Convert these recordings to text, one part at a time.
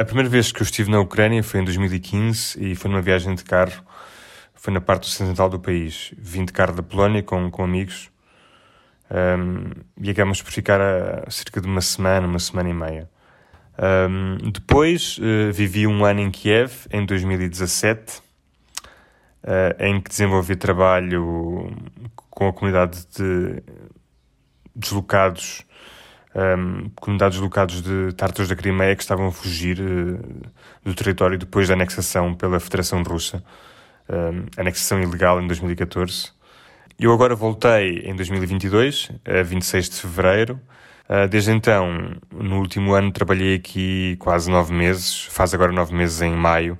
A primeira vez que eu estive na Ucrânia foi em 2015 e foi numa viagem de carro. Foi na parte ocidental do país. Vim de carro da Polónia com, com amigos um, e acabamos por ficar a cerca de uma semana, uma semana e meia. Um, depois uh, vivi um ano em Kiev, em 2017, uh, em que desenvolvi trabalho com a comunidade de deslocados, um, comunidades deslocados de tártaros da Crimeia que estavam a fugir uh, do território depois da anexação pela Federação Russa, anexação ilegal em 2014. Eu agora voltei em 2022, a 26 de fevereiro, ah, desde então, no último ano, trabalhei aqui quase nove meses, faz agora nove meses em maio,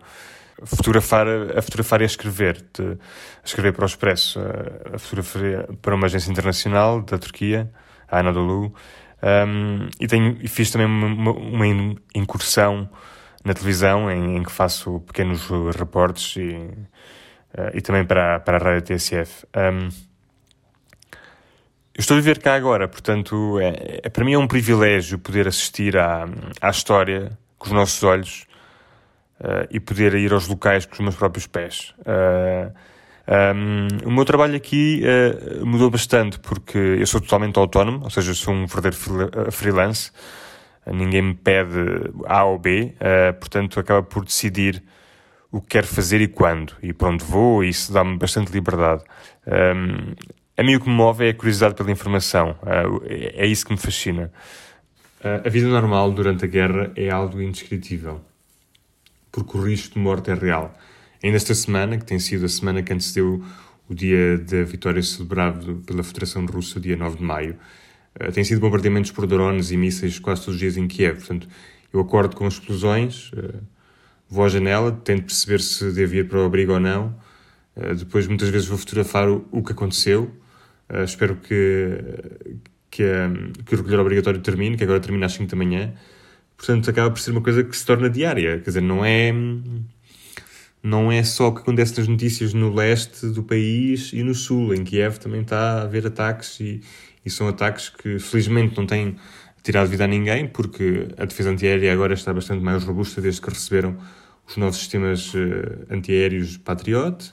fotografar, a fotografar e a escrever, de, a escrever para o Expresso, a fotografar para uma agência internacional da Turquia, a Anadolu, um, e, tenho, fiz também uma, uma incursão na televisão em, em, que faço pequenos reportes e, uh, e também para, para a rádio TSF. Um, eu estou a viver cá agora, portanto, é, é, para mim é um privilégio poder assistir à, à história com os nossos olhos uh, e poder ir aos locais com os meus próprios pés. Uh, um, o meu trabalho aqui uh, mudou bastante porque eu sou totalmente autónomo, ou seja, sou um verdadeiro freelance. ninguém me pede A ou B, portanto, acaba por decidir o que quero fazer e quando e para onde vou, e isso dá-me bastante liberdade. Um, a mim o que me move é a curiosidade pela informação. Uh, é isso que me fascina. Uh, a vida normal durante a guerra é algo indescritível, porque o risco de morte é real. Ainda esta semana, que tem sido a semana que antecedeu o dia da vitória celebrado pela Federação Russa, dia 9 de maio, tem sido bombardeamentos por drones e mísseis quase todos os dias em Kiev. Portanto, eu acordo com explosões, vou à janela, tento perceber se devo ir para o abrigo ou não. depois, muitas vezes, vou fotografar o, o que aconteceu espero que, que, que o recolher obrigatório termine, que agora termina às 5 da manhã. Portanto, acaba por ser uma coisa que se torna diária. Quer dizer, não é, não é só o que acontece nas notícias no leste do país e no sul. Em Kiev também está a haver ataques e, e são ataques que, felizmente, não têm tirado vida a ninguém, porque a defesa antiaérea agora está bastante mais robusta desde que receberam os novos sistemas uh, antiaéreos Patriot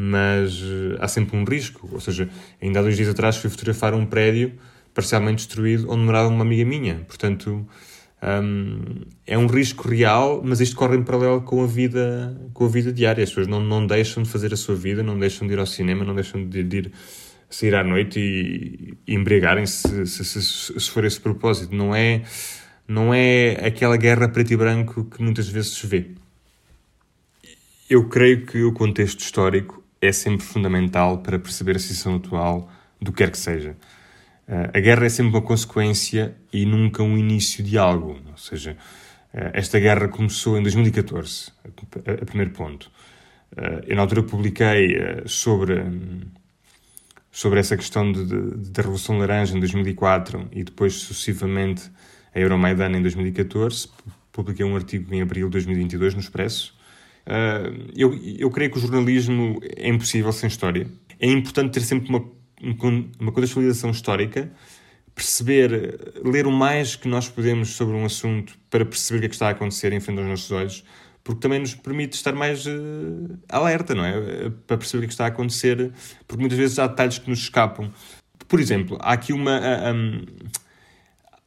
mas uh, há sempre um risco. Ou seja, ainda há dois dias atrás fui fotografar um prédio parcialmente destruído onde morava uma amiga minha. Portanto, um, é um risco real, mas isto corre em paralelo com a vida, com a vida diária. As pessoas não, não deixam de fazer a sua vida, não deixam de ir ao cinema, não deixam de, de ir sair à noite e, e embriagarem-se se, se, se, for esse propósito. Não é, não é aquela guerra preto e branco que muitas vezes se vê. Eu creio que o contexto histórico é sempre fundamental para perceber a situação atual do que quer que seja. Uh, a guerra é sempre uma consequência e nunca um início de algo. Ou seja, uh, esta guerra começou em 2014, a, primeiro ponto. Uh, eu, na altura, publiquei sobre, um, sobre essa questão da Revolução Laranja em 2004 e depois, sucessivamente, a Euromaidan em 2014. Publiquei um artigo em abril de 2022 no Expresso eu, eu creio que o jornalismo é impossível sem história. É importante ter sempre uma, uma contextualização histórica, perceber, ler o mais que nós podemos sobre um assunto para perceber o que é que está a acontecer em frente aos nossos olhos, porque também nos permite estar mais uh, alerta, não é? Para perceber o que é que está a acontecer, porque muitas vezes há detalhes que nos escapam. Por exemplo, há aqui uma. Um,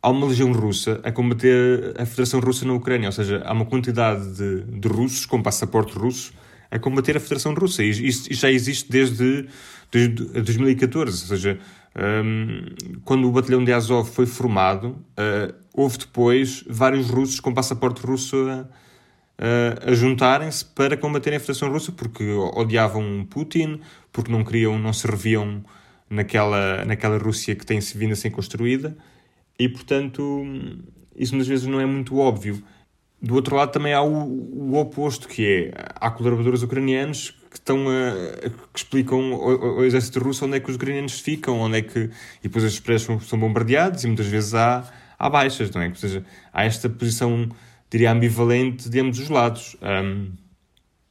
há uma legião russa a combater a Federação Russa na Ucrânia, ou seja, há uma quantidade de, de russos com passaporte russo a combater a Federação Russa. E isso, já existe desde, desde 2014, ou seja, um, quando o batalhão de Azov foi formado, uh, houve depois vários russos com passaporte russo a, a, a juntarem-se para combaterem a Federação Russa, porque odiavam Putin, porque não queriam, não se reviam naquela, naquela Rússia que tem vindo a ser construída e, portanto, isso muitas vezes não é muito óbvio. Do outro lado também há o, o oposto, que é, há colaboradores ucranianos que estão a, que explicam ao, ao, exército russo onde é que os ucranianos ficam, onde é que, e depois os expressos são bombardeados e muitas vezes há, há baixas, não é? Ou seja, há esta posição, diria, ambivalente de ambos os lados. Um,